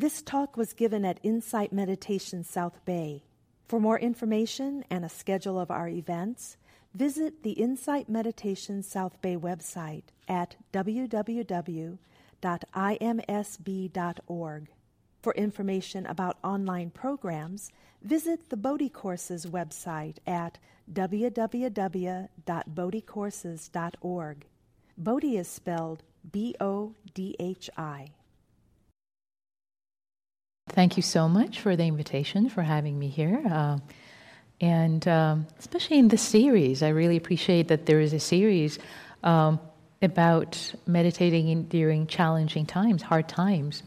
This talk was given at Insight Meditation South Bay. For more information and a schedule of our events, visit the Insight Meditation South Bay website at www.imsb.org. For information about online programs, visit the Bodhi Courses website at www.bodhicourses.org. Bodhi is spelled B O D H I. Thank you so much for the invitation, for having me here. Uh, and um, especially in this series, I really appreciate that there is a series um, about meditating in, during challenging times, hard times.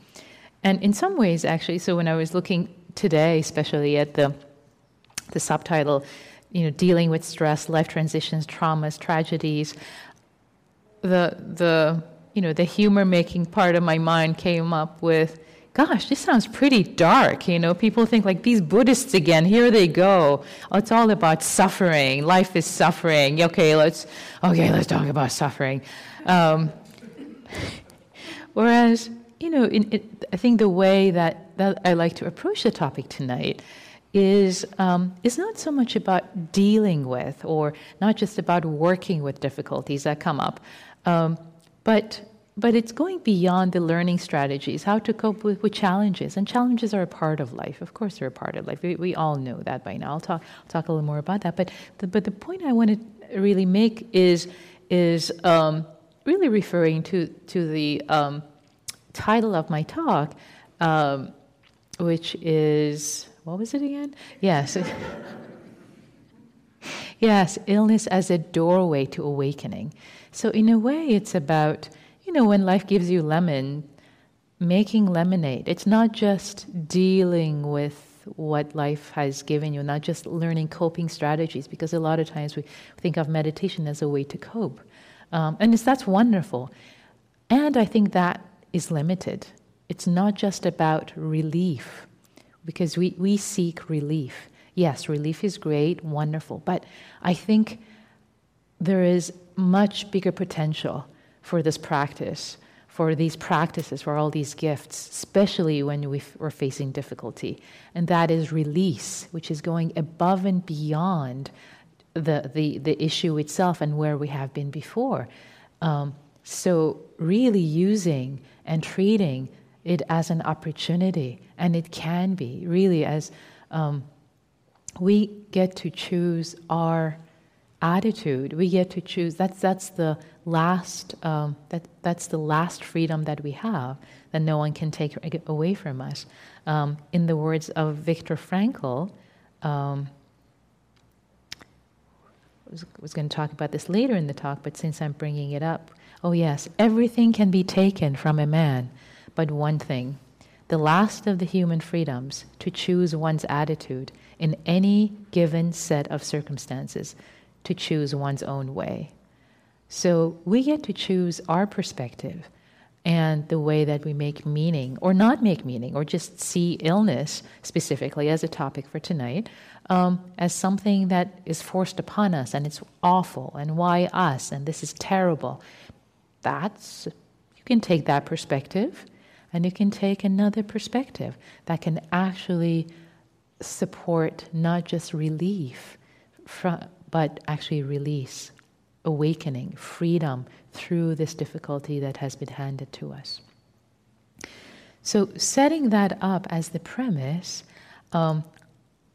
And in some ways, actually, so when I was looking today, especially at the, the subtitle, you know, dealing with stress, life transitions, traumas, tragedies, the, the, you know, the humor making part of my mind came up with gosh, this sounds pretty dark. You know, people think like these Buddhists again, here they go. Oh, it's all about suffering. Life is suffering. Okay, let's, okay, let's talk about suffering. Um, whereas, you know, in, it, I think the way that, that I like to approach the topic tonight is, um, is not so much about dealing with or not just about working with difficulties that come up, um, but but it's going beyond the learning strategies, how to cope with, with, challenges. And challenges are a part of life. Of course, they're a part of life. We, we all know that by now. I'll talk, talk a little more about that. But the, but the point I want to really make is, is um, really referring to, to the um, title of my talk, um, which is, what was it again? Yes. yes, illness as a doorway to awakening. So, in a way, it's about you know, when life gives you lemon, making lemonade, it's not just dealing with what life has given you, not just learning coping strategies, because a lot of times we think of meditation as a way to cope. Um, and that's wonderful. And I think that is limited. It's not just about relief, because we, we seek relief. Yes, relief is great, wonderful, but I think there is much bigger potential for this practice, for these practices, for all these gifts, especially when we are facing difficulty. And that is release, which is going above and beyond the, the, the issue itself and where we have been before. Um, so, really using and treating it as an opportunity, and it can be really as um, we get to choose our attitude. We get to choose. That's that's the last. Um, that that's the last freedom that we have that no one can take away from us. Um, in the words of Viktor Frankl. Um, I was, was going to talk about this later in the talk, but since I'm bringing it up, oh yes, everything can be taken from a man, but one thing the last of the human freedoms to choose one's attitude in any given set of circumstances to choose one's own way. So we get to choose our perspective and the way that we make meaning or not make meaning or just see illness specifically as a topic for tonight um, as something that is forced upon us and it's awful and why us and this is terrible. That's, you can take that perspective and you can take another perspective that can actually support not just relief from, but actually release, awakening, freedom through this difficulty that has been handed to us. So, setting that up as the premise, um,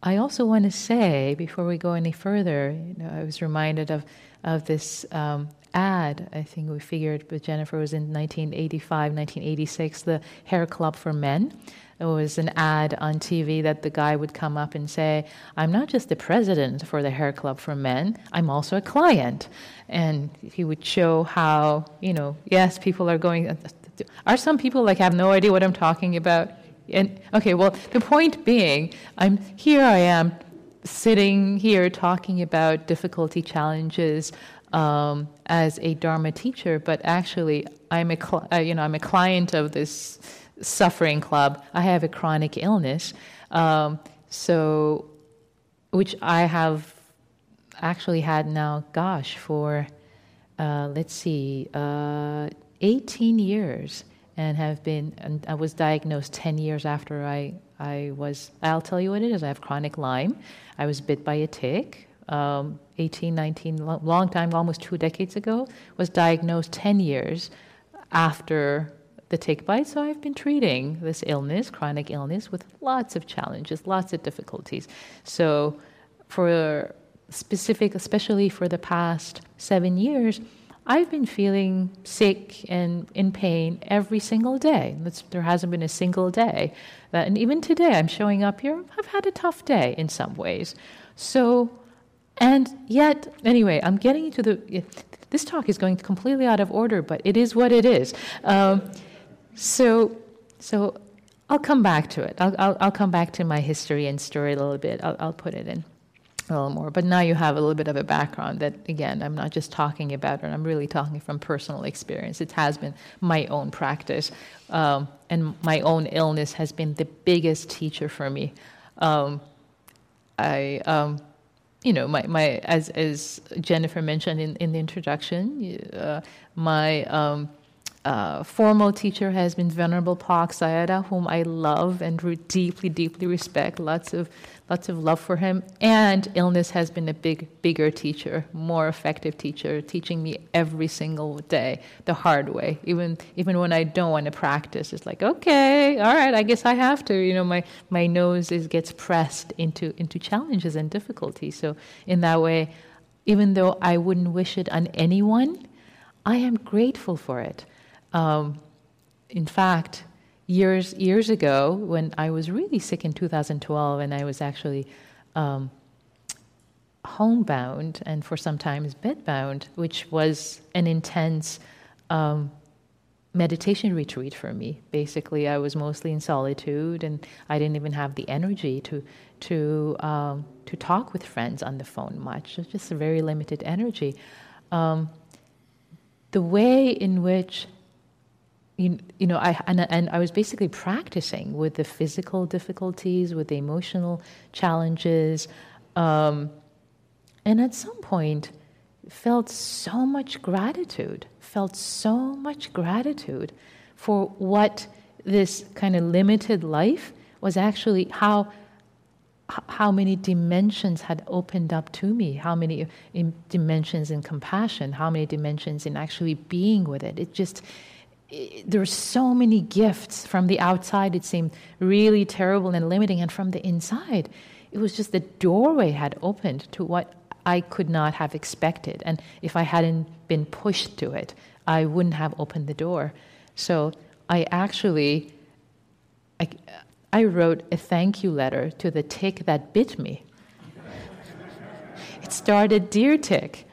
I also want to say, before we go any further, you know, I was reminded of, of this um, ad, I think we figured with Jennifer was in 1985, 1986, the Hair Club for Men. There was an ad on TV that the guy would come up and say, I'm not just the president for the Hair Club for Men, I'm also a client. And he would show how, you know, yes, people are going, are some people like have no idea what I'm talking about? And okay, well, the point being, I'm here I am sitting here talking about difficulty challenges um, as a Dharma teacher, but actually I'm a cl- uh, you know I'm a client of this suffering club. I have a chronic illness, um, so which I have actually had now, gosh, for uh, let's see, uh, 18 years. and have been. And I was diagnosed ten years after I I was. I'll tell you what it is. I have chronic Lyme. I was bit by a tick. Um, 18, 19, long time, almost two decades ago, was diagnosed 10 years after the tick bite. So I've been treating this illness, chronic illness, with lots of challenges, lots of difficulties. So for specific, especially for the past seven years, I've been feeling sick and in pain every single day. there hasn't been a single day. That, and even today, I'm showing up here. I've had a tough day in some ways. So, and yet, anyway, I'm getting into the. This talk is going completely out of order, but it is what it is. Um, so, so I'll come back to it. I'll, I'll, I'll, come back to my history and story a little bit. I'll, I'll put it in a little more. But now you have a little bit of a background that, again, I'm not just talking about it, I'm really talking from personal experience. It has been my own practice. Um, and my own illness has been the biggest teacher for me. Um, I, um, you know, my, my as, as Jennifer mentioned in, in the introduction, uh, my um, uh, formal teacher has been Venerable Pa-Auk Sayadaw, whom I love and re- deeply, deeply respect. Lots of, lots of love for him. And illness has been a big, bigger teacher, more effective teacher, teaching me every single day the hard way. Even, even when I don't want to practice, it's like, okay, all right, I guess I have to. You know, my, my nose is, gets pressed into, into challenges and difficulties. So in that way, even though I wouldn't wish it on anyone, I am grateful for it. Um, in fact, years years ago, when I was really sick in 2012, and I was actually um, homebound and for sometimes bedbound, which was an intense um, meditation retreat for me. Basically, I was mostly in solitude, and I didn't even have the energy to to um, to talk with friends on the phone much. Just a very limited energy. Um, the way in which you, you know, I, and, and I was basically practicing with the physical difficulties, with the emotional challenges. Um, and at some point, felt so much gratitude, felt so much gratitude for what this kind of limited life was actually how how many dimensions had opened up to me, how many dimensions in compassion, how many dimensions in actually being with it. It just there were so many gifts from the outside it seemed really terrible and limiting and from the inside it was just the doorway had opened to what i could not have expected and if i hadn't been pushed to it i wouldn't have opened the door. So i actually i, I wrote a thank you letter to the tick that bit me. It started dear tick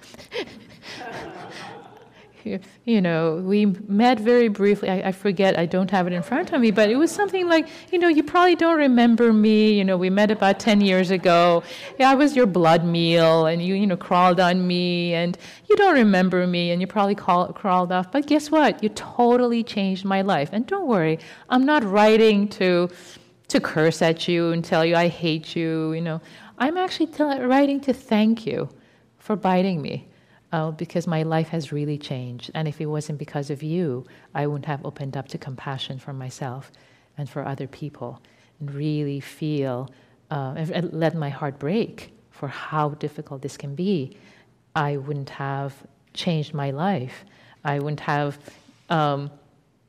you know, we met very briefly. I, I, forget, I don't have it in front of me, but it was something like, you know, you probably don't remember me. You know, we met about 10 years ago. Yeah, I was your blood meal, and you, you know, crawled on me, and you don't remember me, and you probably call, crawled off. But guess what? You totally changed my life. And don't worry, I'm not writing to, to curse at you and tell you I hate you. You know, I'm actually writing to thank you for biting me uh, because my life has really changed. And if it wasn't because of you, I wouldn't have opened up to compassion for myself and for other people and really feel, uh, and let my heart break for how difficult this can be. I wouldn't have changed my life. I wouldn't have um,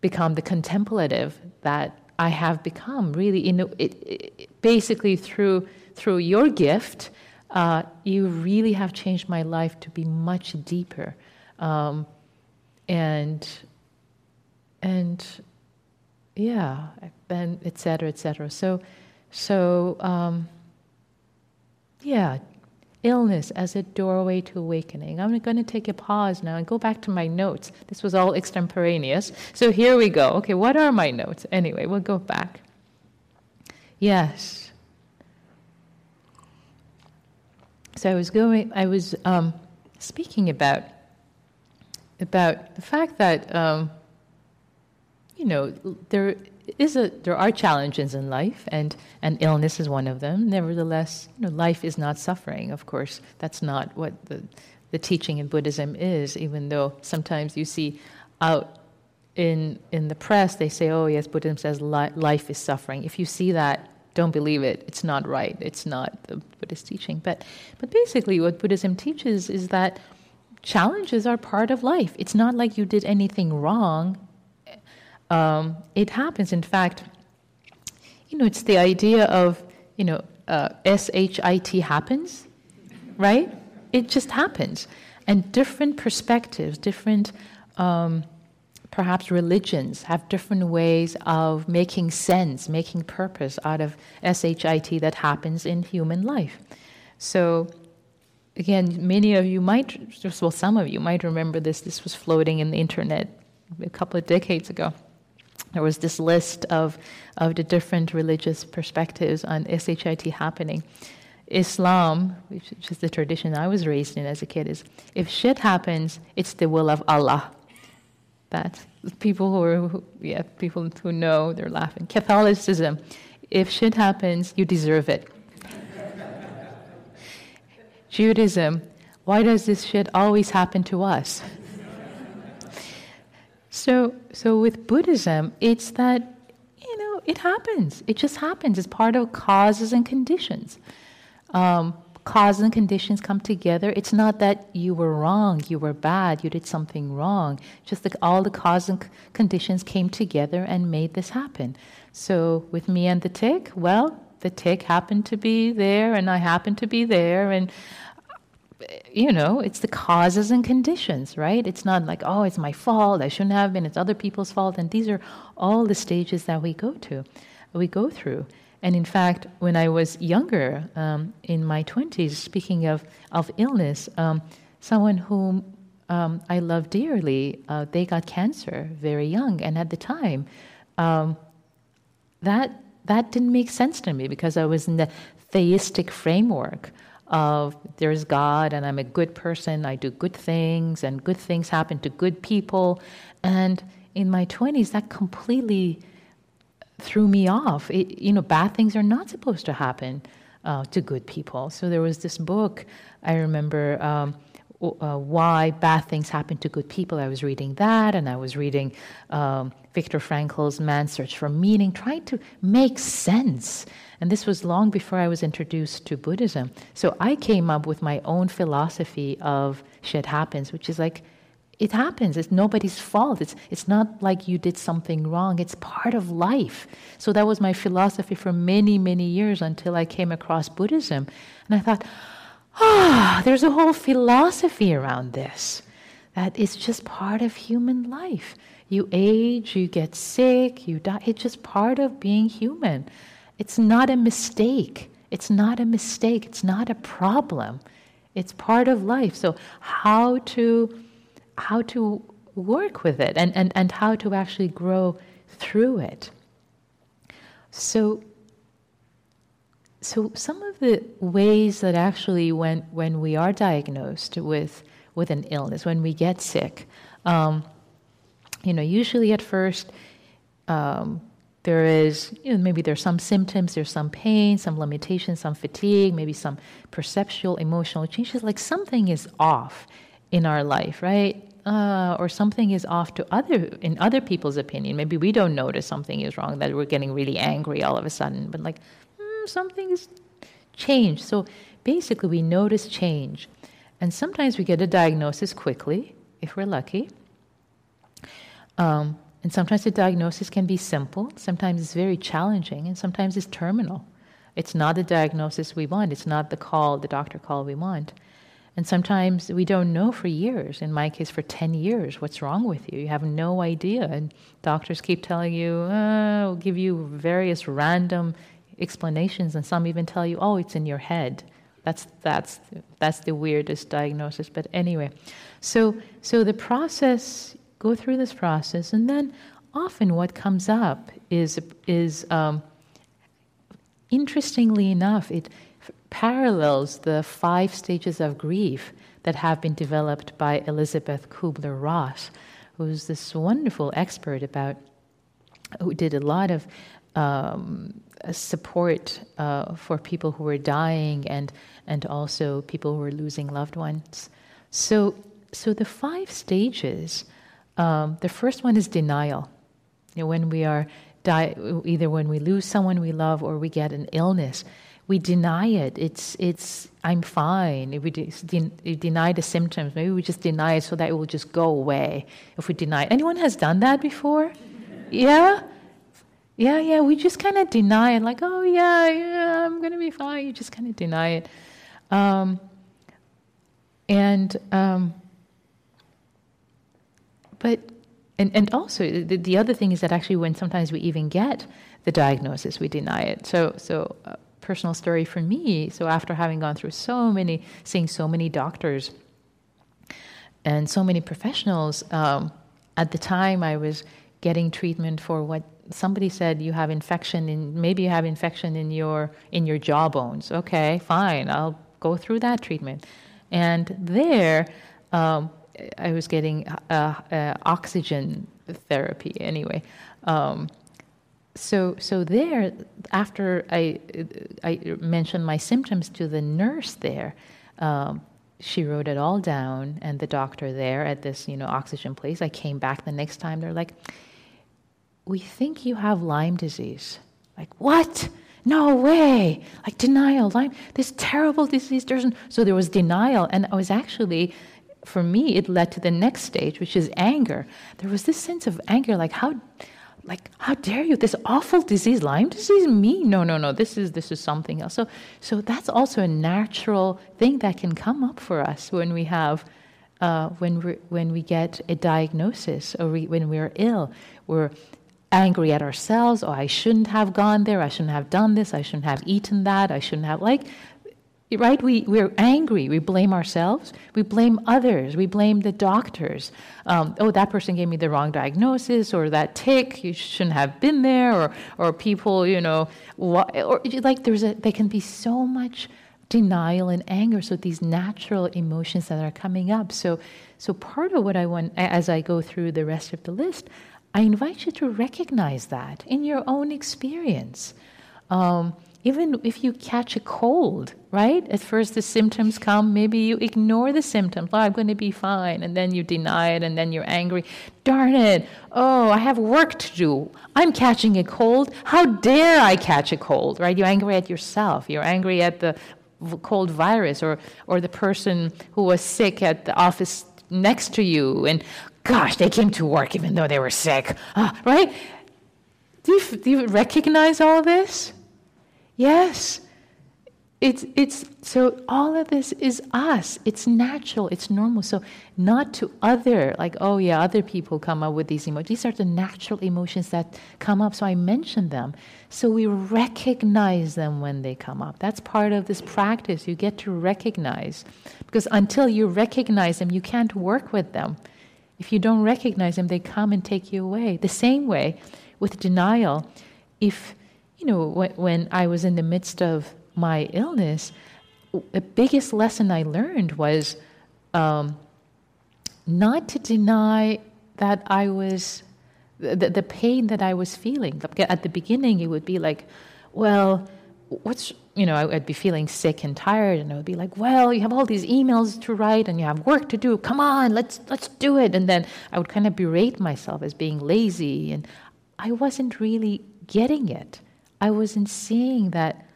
become the contemplative that I have become. Really, you know, it, it, basically through through your gift uh, you really have changed my life to be much deeper. Um, and, and yeah, and et cetera, et cetera. So, so um, yeah, illness as a doorway to awakening. I'm going to take a pause now and go back to my notes. This was all extemporaneous. So here we go. Okay, what are my notes? Anyway, we'll go back. Yes. So I was going, I was um, speaking about about the fact that um, you know there is a there are challenges in life, and and illness is one of them. Nevertheless, you know, life is not suffering. Of course, that's not what the the teaching in Buddhism is. Even though sometimes you see out in, in the press, they say, oh, yes, Buddhism says li- life is suffering. If you see that, don't believe it. It's not right. It's not the Buddhist teaching. But, but basically, what Buddhism teaches is that challenges are part of life. It's not like you did anything wrong. Um, it happens. In fact, you know, it's the idea of, you know, uh, S-H-I-T happens, right? It just happens. And different perspectives, different um, perhaps religions have different ways of making sense, making purpose out of SHIT that happens in human life. So, again, many of you might, well, some of you might remember this. This was floating in the internet a couple of decades ago. There was this list of, of the different religious perspectives on SHIT happening. Islam, which is the tradition I was raised in as a kid, is if shit happens, it's the will of Allah that. People who are, yeah, people who know, they're laughing. Catholicism, if shit happens, you deserve it. Judaism, why does this shit always happen to us? so, so with Buddhism, it's that, you know, it happens. It just happens. It's part of causes and conditions. Um, cause and conditions come together. It's not that you were wrong, you were bad, you did something wrong. Just that all the cause and conditions came together and made this happen. So with me and the tick, well, the tick happened to be there, and I happened to be there, and you know, it's the causes and conditions, right? It's not like, oh, it's my fault, I shouldn't have been, it's other people's fault. And these are all the stages that we go to, we go through. And in fact, when I was younger, um, in my 20s, speaking of, of illness, um, someone whom um, I love dearly, uh, they got cancer very young. And at the time, um, that, that didn't make sense to me because I was in the theistic framework of there's God and I'm a good person, I do good things, and good things happen to good people. And in my 20s, that completely threw me off. It, you know, bad things are not supposed to happen uh, to good people. So there was this book I remember. Um, uh, why bad things happen to good people. I was reading that, and I was reading um, Viktor Frankl's Man's Search for Meaning, trying to make sense. And this was long before I was introduced to Buddhism. So I came up with my own philosophy of shit happens, which is like it happens. It's nobody's fault. It's, it's not like you did something wrong. It's part of life. So that was my philosophy for many, many years until I came across Buddhism. And I thought, ah, oh, there's a whole philosophy around this. That it's just part of human life. You age, you get sick, you die. It's just part of being human. It's not a mistake. It's not a mistake. It's not a problem. It's part of life. So, how to how to work with it and, and, and how to actually grow through it. So, so some of the ways that actually when, when we are diagnosed with, with an illness, when we get sick, um, you know, usually at first um, there is, you know, maybe there's some symptoms, there's some pain, some limitation, some fatigue, maybe some perceptual, emotional changes, like something is off in our life, right? Uh, or something is off to other in other people's opinion. Maybe we don't notice something is wrong that we're getting really angry all of a sudden, but like mm, something's changed. So basically, we notice change, and sometimes we get a diagnosis quickly if we're lucky. Um, and sometimes the diagnosis can be simple. Sometimes it's very challenging, and sometimes it's terminal. It's not the diagnosis we want. It's not the call, the doctor call we want. And sometimes we don't know for years, in my case, for 10 years, what's wrong with you. You have no idea. And doctors keep telling you, we'll give you various random explanations, and some even tell you, oh, it's in your head. That's, that's, that's the weirdest diagnosis. But anyway, so, so the process, go through this process, and then often what comes up is, is um, interestingly enough, it, parallels the five stages of grief that have been developed by Elisabeth Kubler Ross, who's this wonderful expert about, who did a lot of um, support uh, for people who were dying and, and also people who were losing loved ones. So, so the five stages Um, the first one is denial. You know, when we are either when we lose someone we love or we get an illness, we deny it. It's it's I'm fine. If we de- deny the symptoms, maybe we just deny it so that it will just go away. If we deny, it. anyone has done that before? Yeah, yeah, yeah. We just kind of deny it, like, oh yeah, yeah, I'm gonna be fine. You just kind of deny it, um, and um, but and and also the, the other thing is that actually when sometimes we even get the diagnosis, we deny it. So so. Uh, personal story for me. So after having gone through so many, seeing so many doctors and so many professionals, um, at the time I was getting treatment for what somebody said you have infection in maybe you have infection in your in your jaw bones. Okay, fine, I'll go through that treatment. And there, um, I was getting uh, uh, oxygen therapy anyway. Um, so so there after I I mentioned my symptoms to the nurse there. Um, she wrote it all down, and the doctor there at this, you know, oxygen place. I came back the next time. They're like, "We think you have Lyme disease." Like what? No way! Like denial, Lyme, this terrible disease. There's so there was denial, and I was actually, for me, it led to the next stage, which is anger. There was this sense of anger, like how like how dare you? This awful disease lyme disease? Me? No no no. This is this is something else. So so that's also a natural thing that can come up for us when we have uh, when we when we get a diagnosis or we, when we're ill. We're angry at ourselves. Oh i shouldn't have gone there. I shouldn't have done this. I shouldn't have eaten that. I shouldn't have like right? We, we're angry. We blame ourselves. We blame others. We blame the doctors. Um, oh, that person gave me the wrong diagnosis, or that tick, you shouldn't have been there, or, or people, you know, or like there's a, there can be so much denial and anger. So these natural emotions that are coming up. So, so part of what I want, as I go through the rest of the list, I invite you to recognize that in your own experience. Um, even if you catch a cold, right? At first the symptoms come, maybe you ignore the symptoms. Oh, I'm going to be fine. And then you deny it, and then you're angry. Darn it. Oh, I have work to do. I'm catching a cold. How dare I catch a cold, right? You're angry at yourself. You're angry at the cold virus or, or the person who was sick at the office next to you. And gosh, they came to work even though they were sick, ah, right? Do you, do you recognize all this? Yes. It's, it's, so all of this is us. It's natural. It's normal. So not to other, like, oh yeah, other people come up with these emotions. These are the natural emotions that come up. So I mention them. So we recognize them when they come up. That's part of this practice. You get to recognize. Because until you recognize them, you can't work with them. If you don't recognize them, they come and take you away. The same way with denial. If you know, when, I was in the midst of my illness, the biggest lesson I learned was um, not to deny that I was, the, the pain that I was feeling. At the beginning, it would be like, well, what's, you know, I'd be feeling sick and tired, and I would be like, well, you have all these emails to write and you have work to do. Come on, let's, let's do it. And then I would kind of berate myself as being lazy, and I wasn't really getting it. I wasn't seeing that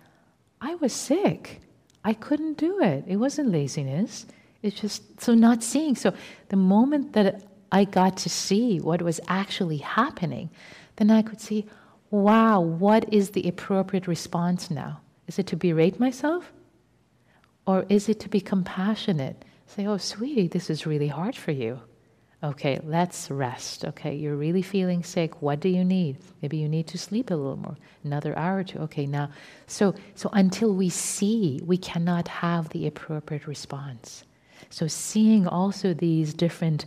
I was sick. I couldn't do it. It wasn't laziness. It's just so not seeing. So the moment that I got to see what was actually happening, then I could see, wow, what is the appropriate response now? Is it to berate myself? Or is it to be compassionate? Say, oh, sweetie, this is really hard for you. Okay, let's rest. Okay, you're really feeling sick. What do you need? Maybe you need to sleep a little more, another hour or two. Okay, now, so so until we see, we cannot have the appropriate response. So seeing also these different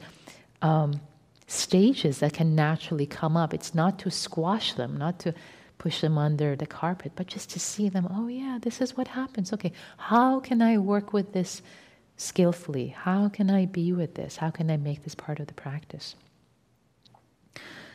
um, stages that can naturally come up. It's not to squash them, not to push them under the carpet, but just to see them. Oh yeah, this is what happens. Okay, how can I work with this? Skillfully. How can I be with this? How can I make this part of the practice?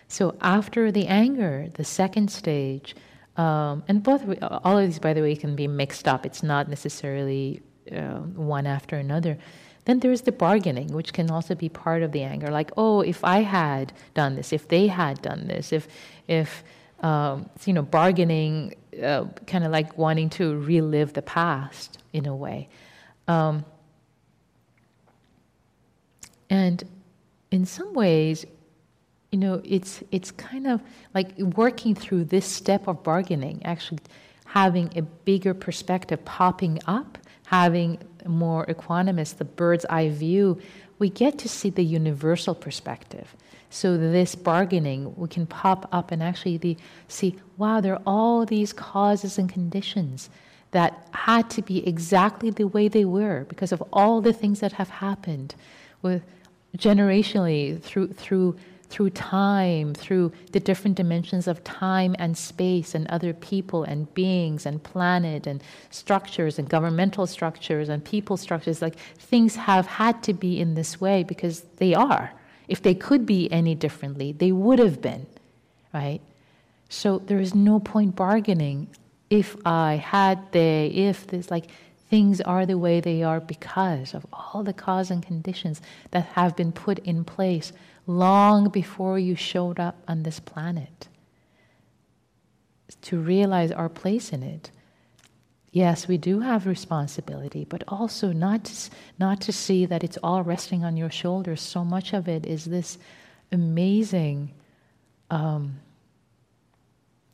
So after the anger, the second stage, um, and both all of these, by the way, can be mixed up. It's not necessarily uh, one after another. Then there's the bargaining, which can also be part of the anger. Like, oh, if I had done this, if they had done this, if, if um, you know, bargaining, uh, kind of like wanting to relive the past in a way. Um, and in some ways, you know, it's it's kind of like working through this step of bargaining, actually having a bigger perspective popping up, having more equanimous, the bird's eye view, we get to see the universal perspective. So this bargaining, we can pop up and actually the, see, wow, there are all these causes and conditions that had to be exactly the way they were because of all the things that have happened with generationally through through through time, through the different dimensions of time and space and other people and beings and planet and structures and governmental structures and people structures. Like things have had to be in this way because they are. If they could be any differently, they would have been, right? So there is no point bargaining. If I had they, if this, like things are the way they are because of all the cause and conditions that have been put in place long before you showed up on this planet. To realize our place in it. Yes, we do have responsibility, but also not to, not to see that it's all resting on your shoulders. So much of it is this amazing um,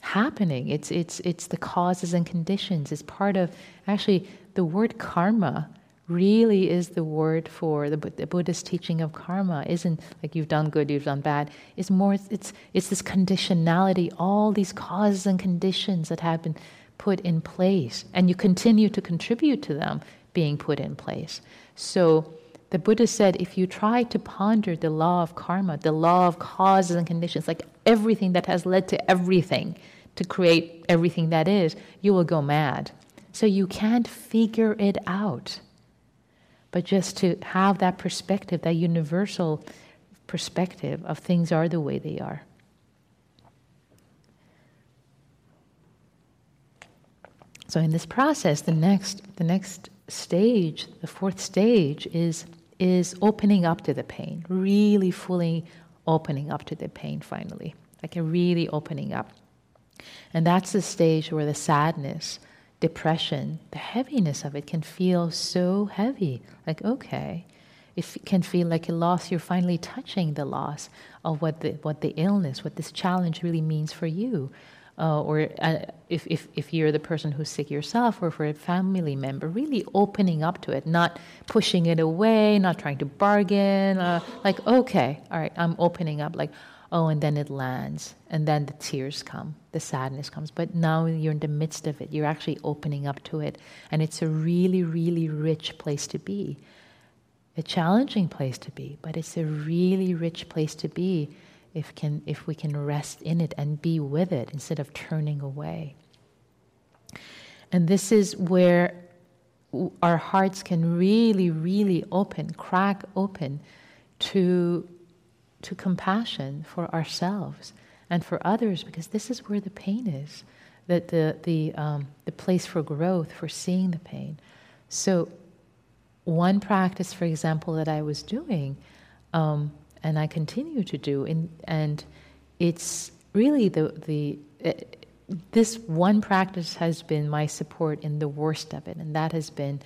happening. It's, it's, it's the causes and conditions. It's part of, actually, the word karma really is the word for the, the, Buddhist teaching of karma. Isn't like you've done good, you've done bad. It's more, it's, it's this conditionality, all these causes and conditions that have been put in place, and you continue to contribute to them being put in place. So the Buddha said if you try to ponder the law of karma, the law of causes and conditions, like everything that has led to everything to create everything that is, you will go mad. So you can't figure it out but just to have that perspective, that universal perspective of things are the way they are. So in this process, the next the next stage, the fourth stage is is opening up to the pain, really fully opening up to the pain finally. Like a really opening up. And that's the stage where the sadness depression, the heaviness of it can feel so heavy. Like, okay, it can feel like a loss. You're finally touching the loss of what the, what the illness, what this challenge really means for you. Uh, or uh, if, if, if you're the person who's sick yourself or for a family member, really opening up to it, not pushing it away, not trying to bargain. Uh, like, okay, all right, I'm opening up. Like, oh, and then it lands, and then the tears come, the sadness comes. But now you're in the midst of it, you're actually opening up to it, and it's a really, really rich place to be. A challenging place to be, but it's a really rich place to be if, can, if we can rest in it and be with it instead of turning away. And this is where our hearts can really, really open, crack open to to compassion for ourselves and for others because this is where the pain is that the the um, the place for growth for seeing the pain. So one practice for example that i was doing um, and i continue to do in, and it's really the the uh, this one practice has been my support in the worst of it and that has been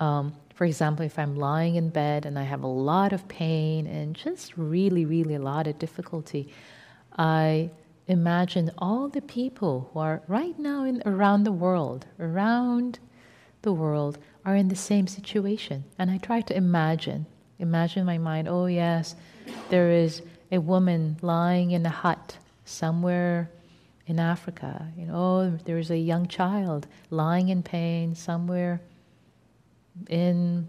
um, for example, if I'm lying in bed and I have a lot of pain and just really, really a lot of difficulty, I imagine all the people who are right now in, around the world, around the world, are in the same situation. And I try to imagine, imagine in my mind, oh, yes, there is a woman lying in a hut somewhere in Africa. You know, oh, there is a young child lying in pain somewhere in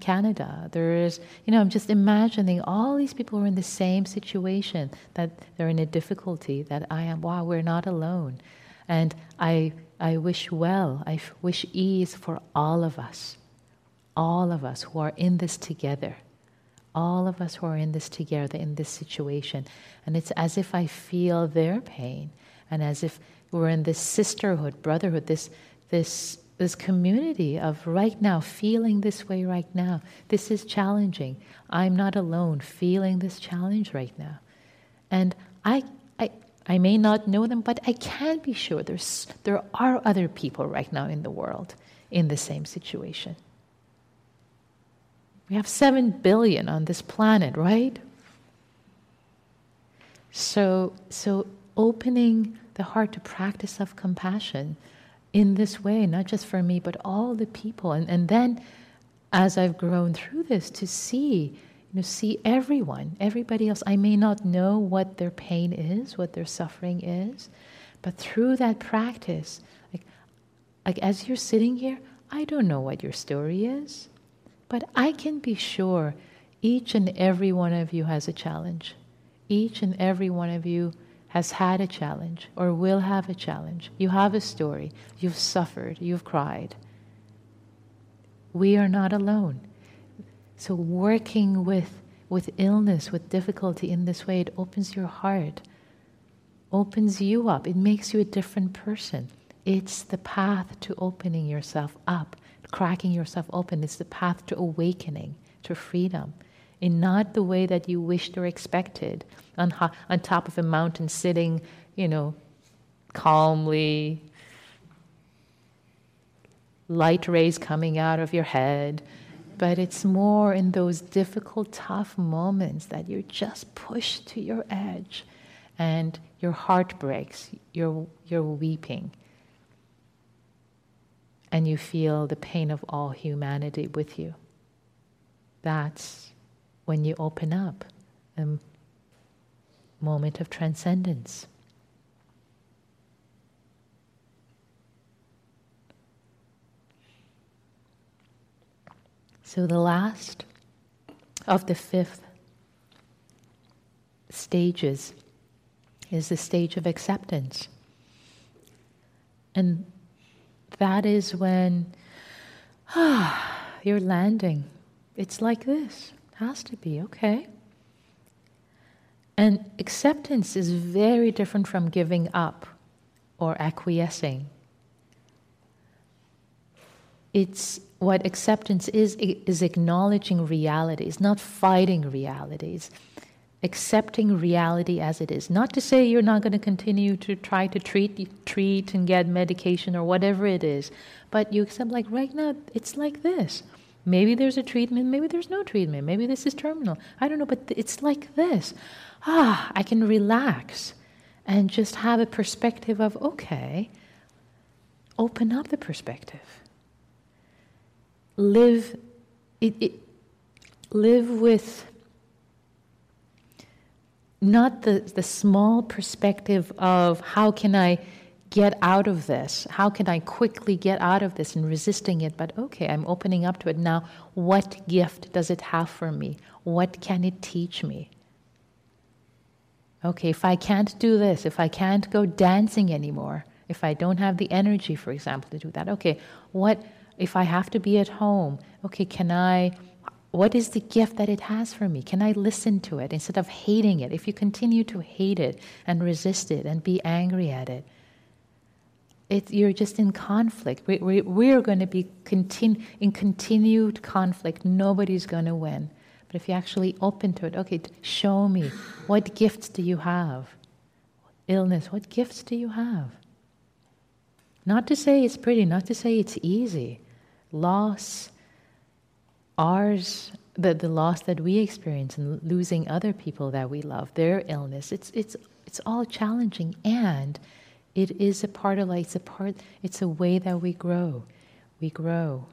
Canada. There is, you know, I'm just imagining all these people are in the same situation, that they're in a difficulty, that I am, wow, we're not alone. And I, I wish well, I wish ease for all of us, all of us who are in this together, all of us who are in this together, in this situation. And it's as if I feel their pain, and as if we're in this sisterhood, brotherhood, this, this this community of right now, feeling this way right now. This is challenging. I'm not alone feeling this challenge right now. And I, I, I may not know them, but I can be sure there's, there are other people right now in the world in the same situation. We have 7 billion on this planet, right? So, so opening the heart to practice of compassion in this way, not just for me, but all the people. And, and then, as I've grown through this, to see, you know, see everyone, everybody else. I may not know what their pain is, what their suffering is, but through that practice, like, like as you're sitting here, I don't know what your story is, but I can be sure each and every one of you has a challenge. Each and every one of you has had a challenge or will have a challenge. You have a story. You've suffered. You've cried. We are not alone. So, working with, with illness, with difficulty in this way, it opens your heart, opens you up. It makes you a different person. It's the path to opening yourself up, cracking yourself open. It's the path to awakening, to freedom in not the way that you wished or expected, on, ho- on top of a mountain, sitting, you know, calmly, light rays coming out of your head. But it's more in those difficult, tough moments that you're just pushed to your edge and your heart breaks, you're, you're weeping. And you feel the pain of all humanity with you. That's when you open up, a moment of transcendence. So, the last of the fifth stages is the stage of acceptance. And that is when ah, you're landing. It's like this. Has to be, okay. And acceptance is very different from giving up or acquiescing. It's what acceptance is is acknowledging reality. It's not fighting realities. Accepting reality as it is. Not to say you're not going to continue to try to treat treat and get medication or whatever it is, but you accept like right now it's like this. Maybe there's a treatment, maybe there's no treatment, maybe this is terminal. I don't know, but it's like this. Ah, I can relax and just have a perspective of, okay, open up the perspective. Live, it, it, live with not the, the small perspective of how can I get out of this? How can I quickly get out of this and resisting it? But okay, I'm opening up to it now. What gift does it have for me? What can it teach me? Okay, if I can't do this, if I can't go dancing anymore, if I don't have the energy, for example, to do that, okay, what if I have to be at home? Okay, can I what is the gift that it has for me? Can I listen to it instead of hating it? If you continue to hate it and resist it and be angry at it, it, you're just in conflict. We, we, we're going to be continu- in continued conflict. Nobody's going to win. But if you actually open to it, okay, show me what gifts do you have? Illness, what gifts do you have? Not to say it's pretty, not to say it's easy. Loss, ours, the, the loss that we experience and losing other people that we love, their illness, it's, it's, it's all challenging and it is a part of life. It's a part. It's a way that we grow. We grow.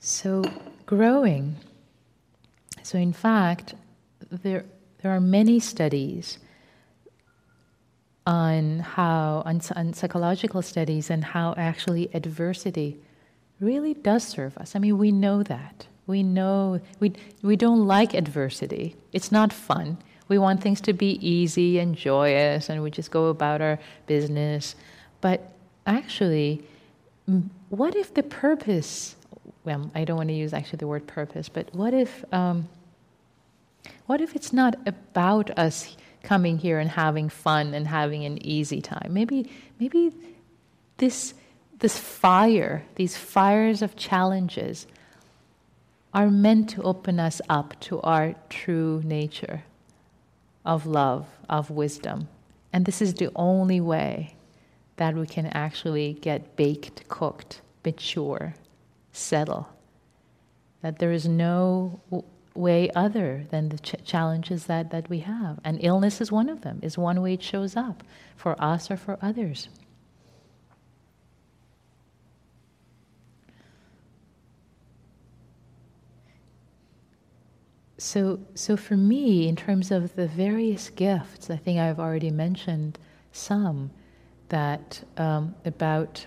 So growing. So in fact, there there are many studies on how on, on psychological studies and how actually adversity really does serve us. I mean, we know that. We know we, we don't like adversity. It's not fun. We want things to be easy and joyous, and we just go about our business. But actually, what if the purpose, well, I don't want to use actually the word purpose, but what if, um, What if it's not about us coming here and having fun and having an easy time? Maybe, maybe this, this fire, these fires of challenges, are meant to open us up to our true nature of love, of wisdom. And this is the only way that we can actually get baked, cooked, mature, settle. That there is no way other than the ch- challenges that, that we have. And illness is one of them, is one way it shows up for us or for others. So, so for me, in terms of the various gifts, I think I've already mentioned some that um, about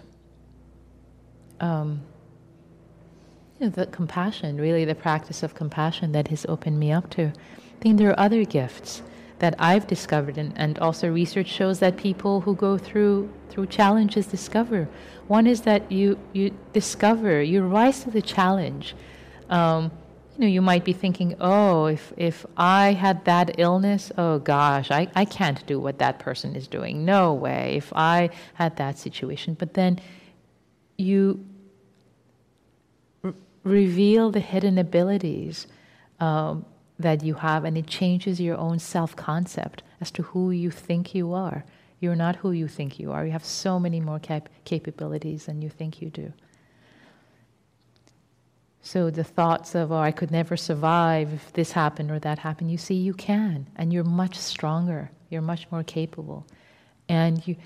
um, you know, the compassion, really the practice of compassion that has opened me up to. I think there are other gifts that I've discovered, and, and also research shows that people who go through through challenges discover. One is that you you discover, you rise to the challenge. Um, you know, you might be thinking, oh, if, if I had that illness, oh gosh, I, I can't do what that person is doing. No way. If I had that situation. But then you r- reveal the hidden abilities um, that you have, and it changes your own self concept as to who you think you are. You're not who you think you are. You have so many more cap- capabilities than you think you do. So the thoughts of, oh, I could never survive if this happened or that happened, you see, you can, and you're much stronger, you're much more capable, and you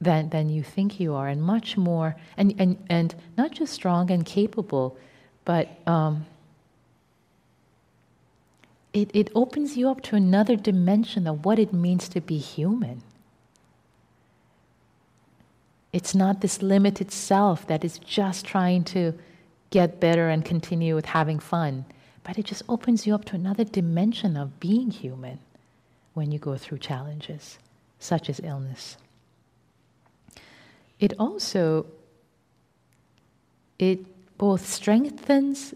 than than you think you are, and much more, and and and not just strong and capable, but um, it it opens you up to another dimension of what it means to be human. It's not this limited self that is just trying to get better and continue with having fun. But it just opens you up to another dimension of being human when you go through challenges, such as illness. It also it both strengthens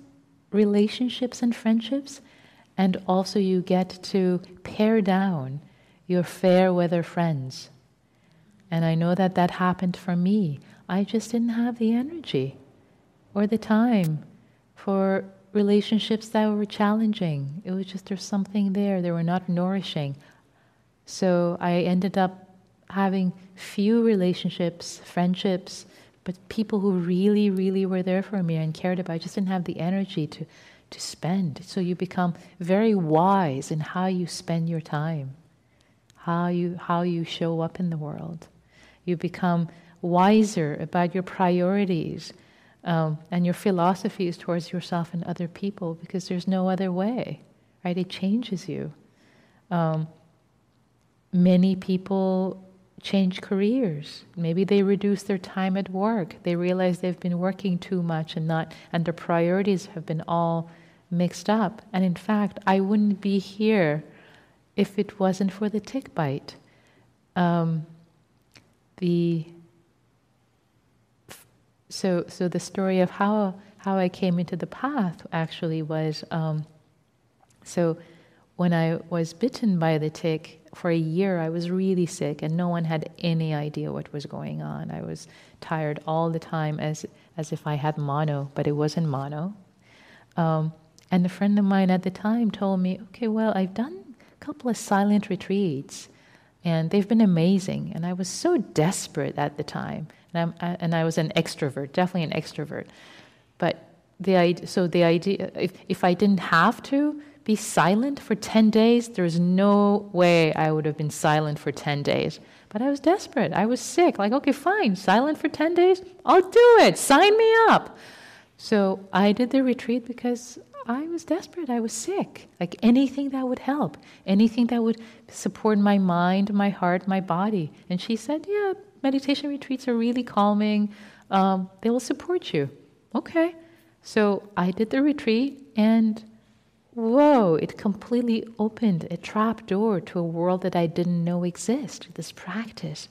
relationships and friendships, and also you get to pare down your fair weather friends. And I know that that happened for me. I just didn't have the energy or the time for relationships that were challenging. It was just there's something there, they were not nourishing. So I ended up having few relationships, friendships, but people who really, really were there for me and cared about. I just didn't have the energy to, to spend. So you become very wise in how you spend your time, how you, how you show up in the world. You become wiser about your priorities um, and your philosophies towards yourself and other people because there's no other way, right? It changes you. Um, many people change careers. Maybe they reduce their time at work. They realize they've been working too much and not, and their priorities have been all mixed up. And in fact, I wouldn't be here if it wasn't for the tick bite. Um, the so so the story of how how I came into the path actually was um, so when I was bitten by the tick for a year, I was really sick, and no one had any idea what was going on. I was tired all the time, as as if I had mono, but it wasn't mono. Um, and a friend of mine at the time told me, "Okay, well, I've done a couple of silent retreats." and they've been amazing. And I was so desperate at the time and, I'm, and I was an extrovert, definitely an extrovert. But the so the idea, if, if I didn't have to be silent for 10 days, there's no way I would have been silent for 10 days. But I was desperate. I was sick. Like, okay, fine, silent for 10 days? I'll do it. Sign me up. So I did the retreat because I was desperate. I was sick. Like anything that would help, anything that would support my mind, my heart, my body. And she said, Yeah, meditation retreats are really calming. Um, they will support you. Okay. So I did the retreat and whoa, it completely opened a trap door to a world that I didn't know existed. This practice.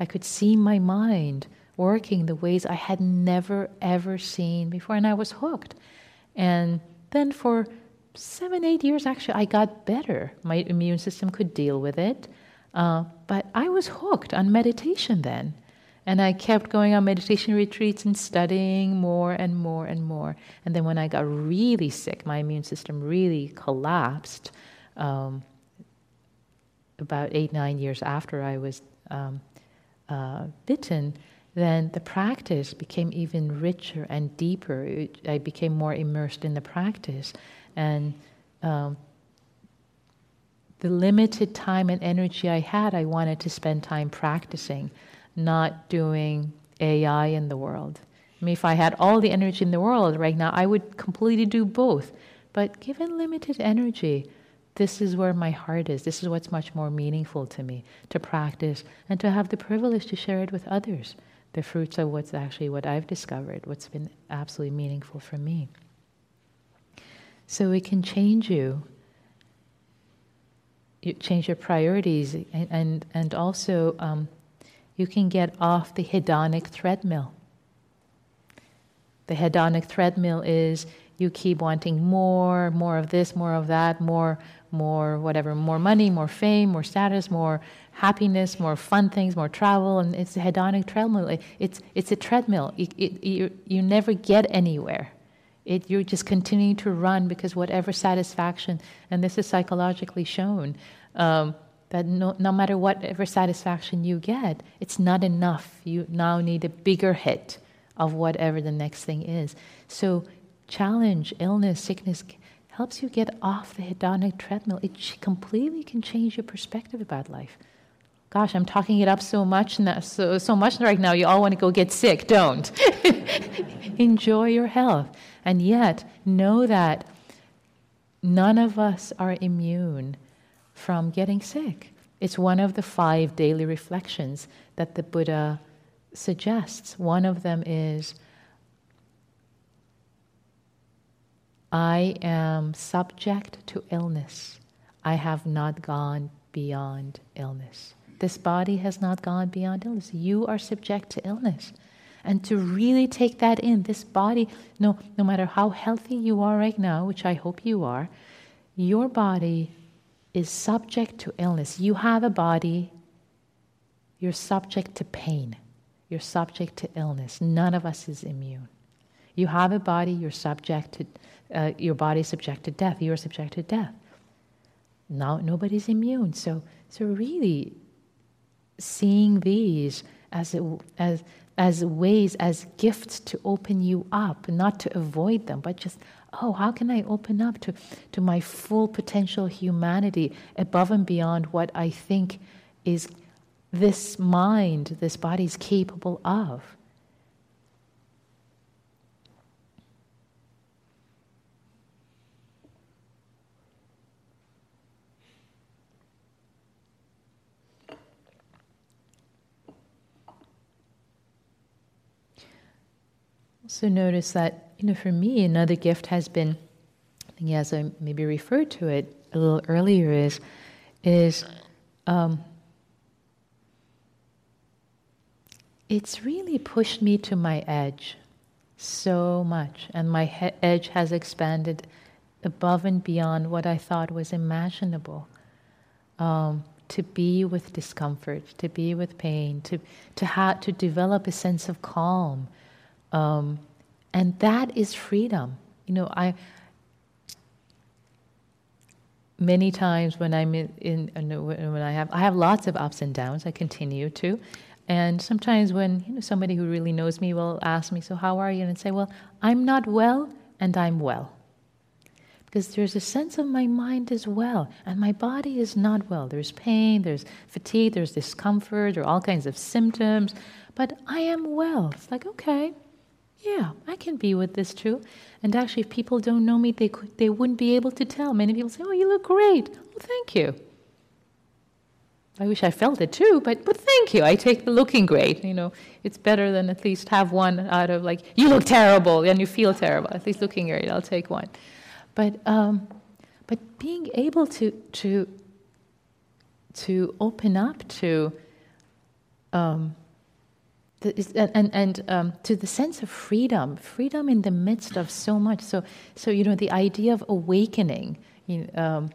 I could see my mind working the ways I had never ever seen before, and I was hooked. And then for seven, eight years, actually, I got better. My immune system could deal with it. Uh, but I was hooked on meditation then. And I kept going on meditation retreats and studying more and more and more. And then when I got really sick, my immune system really collapsed. Um, about eight, nine years after I was um, uh, bitten, then the practice became even richer and deeper. It, I became more immersed in the practice. And um, the limited time and energy I had, I wanted to spend time practicing, not doing AI in the world. I mean, if I had all the energy in the world right now, I would completely do both. But given limited energy, this is where my heart is. This is what's much more meaningful to me to practice and to have the privilege to share it with others. The fruits of what's actually what I've discovered, what's been absolutely meaningful for me. So it can change you. You change your priorities, and and, and also um, you can get off the hedonic treadmill. The hedonic treadmill is you keep wanting more, more of this, more of that, more more whatever, more money, more fame, more status, more happiness, more fun things, more travel, and it's a hedonic treadmill. It's, it's a treadmill. It, it, you, you never get anywhere. It, you're just continuing to run because whatever satisfaction, and this is psychologically shown, um, that no, no matter whatever satisfaction you get, it's not enough. You now need a bigger hit of whatever the next thing is. So, challenge, illness, sickness helps you get off the hedonic treadmill. It completely can change your perspective about life. Gosh, I'm talking it up so much now, so, so much right now. You all want to go get sick. Don't. Enjoy your health. And yet, know that none of us are immune from getting sick. It's one of the five daily reflections that the Buddha suggests. One of them is I am subject to illness. I have not gone beyond illness. This body has not gone beyond illness. You are subject to illness. And to really take that in, this body, no, no matter how healthy you are right now, which I hope you are, your body is subject to illness. You have a body, you're subject to pain, you're subject to illness. None of us is immune. You have a body, you're subject to uh, your body is subject to death. You are subject to death. Now nobody's immune. So, so really, seeing these as as as ways, as gifts to open you up, not to avoid them, but just oh, how can I open up to to my full potential humanity above and beyond what I think is this mind, this body is capable of. Also notice that, you know, for me, another gift has been, I think as I maybe referred to it a little earlier, is, is um, it's really pushed me to my edge so much, and my he- edge has expanded above and beyond what I thought was imaginable. Um, to be with discomfort, to be with pain, to to ha- to develop a sense of calm, um, and that is freedom. You know, I many times when I'm in, in, when I have I have lots of ups and downs. I continue to, and sometimes when you know somebody who really knows me will ask me, "So how are you?" and I'd say, "Well, I'm not well, and I'm well." Because there's a sense of my mind is well, and my body is not well. There's pain, there's fatigue, there's discomfort, there are all kinds of symptoms, but I am well. It's like, okay, yeah, I can be with this too. And actually, if people don't know me, they, could, they wouldn't be able to tell. Many people say, Oh, you look great. Oh, thank you. I wish I felt it too, but, but thank you. I take the looking great. You know, it's better than at least have one out of like, you look terrible and you feel terrible. At least looking great, I'll take one. But, um, but being able to, to, to open up to um, and and, and um, to the sense of freedom, freedom in the midst of so much. So, so you know, the idea of awakening, you know, um,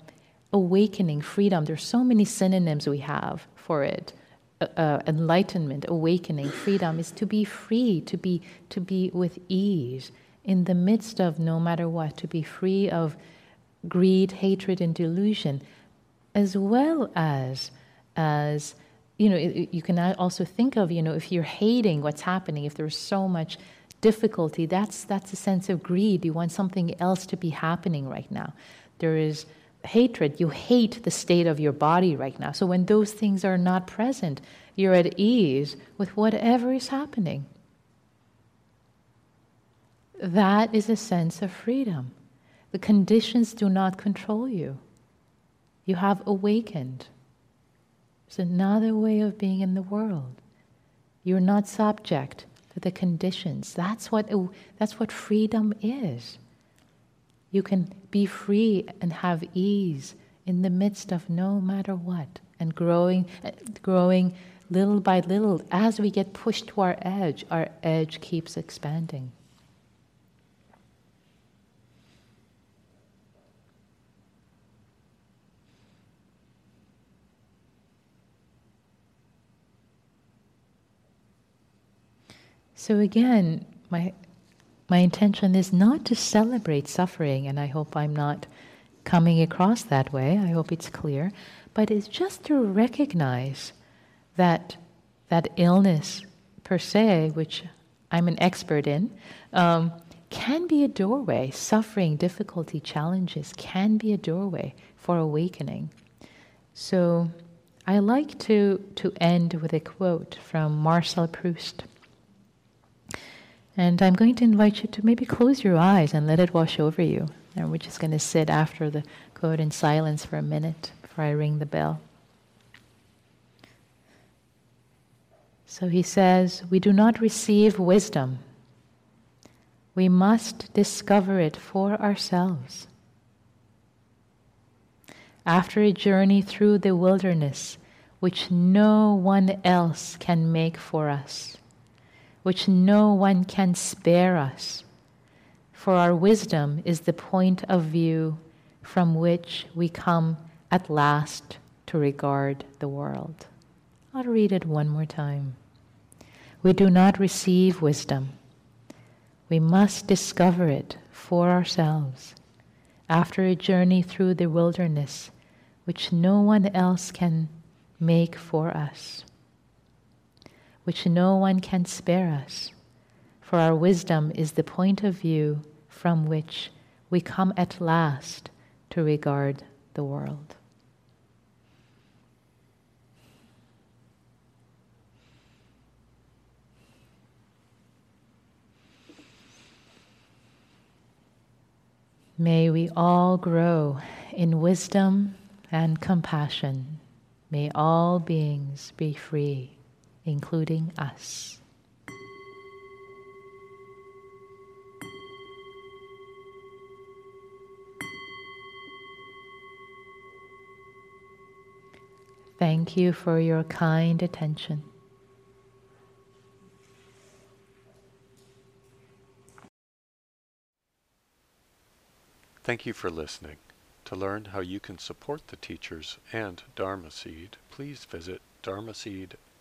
awakening, freedom. There's so many synonyms we have for it. Uh, uh, enlightenment, awakening, freedom is to be free, to be to be with ease in the midst of no matter what, to be free of greed, hatred, and delusion, as well as as you know, you can also think of, you know, if you're hating what's happening, if there's so much difficulty, that's, that's a sense of greed. You want something else to be happening right now. There is hatred. You hate the state of your body right now. So when those things are not present, you're at ease with whatever is happening. That is a sense of freedom. The conditions do not control you. You have awakened. It's another way of being in the world. You're not subject to the conditions. That's what, that's what freedom is. You can be free and have ease in the midst of no matter what, and growing, growing little by little. As we get pushed to our edge, our edge keeps expanding. So again, my my intention is not to celebrate suffering, and I hope I'm not coming across that way. I hope it's clear, but it's just to recognize that that illness per se, which I'm an expert in, um, can be a doorway. Suffering, difficulty, challenges can be a doorway for awakening. So I like to, to end with a quote from Marcel Proust. And I'm going to invite you to maybe close your eyes and let it wash over you. And we're just going to sit after the quote in silence for a minute before I ring the bell. So he says, We do not receive wisdom. We must discover it for ourselves. After a journey through the wilderness, which no one else can make for us which no one can spare us. For our wisdom is the point of view from which we come at last to regard the world. I'll read it one more time. We do not receive wisdom. We must discover it for ourselves after a journey through the wilderness which no one else can make for us which no one can spare us, for our wisdom is the point of view from which we come at last to regard the world. May we all grow in wisdom and compassion. May all beings be free including us. Thank you for your kind attention. Thank you for listening. To learn how you can support the teachers and Dharma Seed, please visit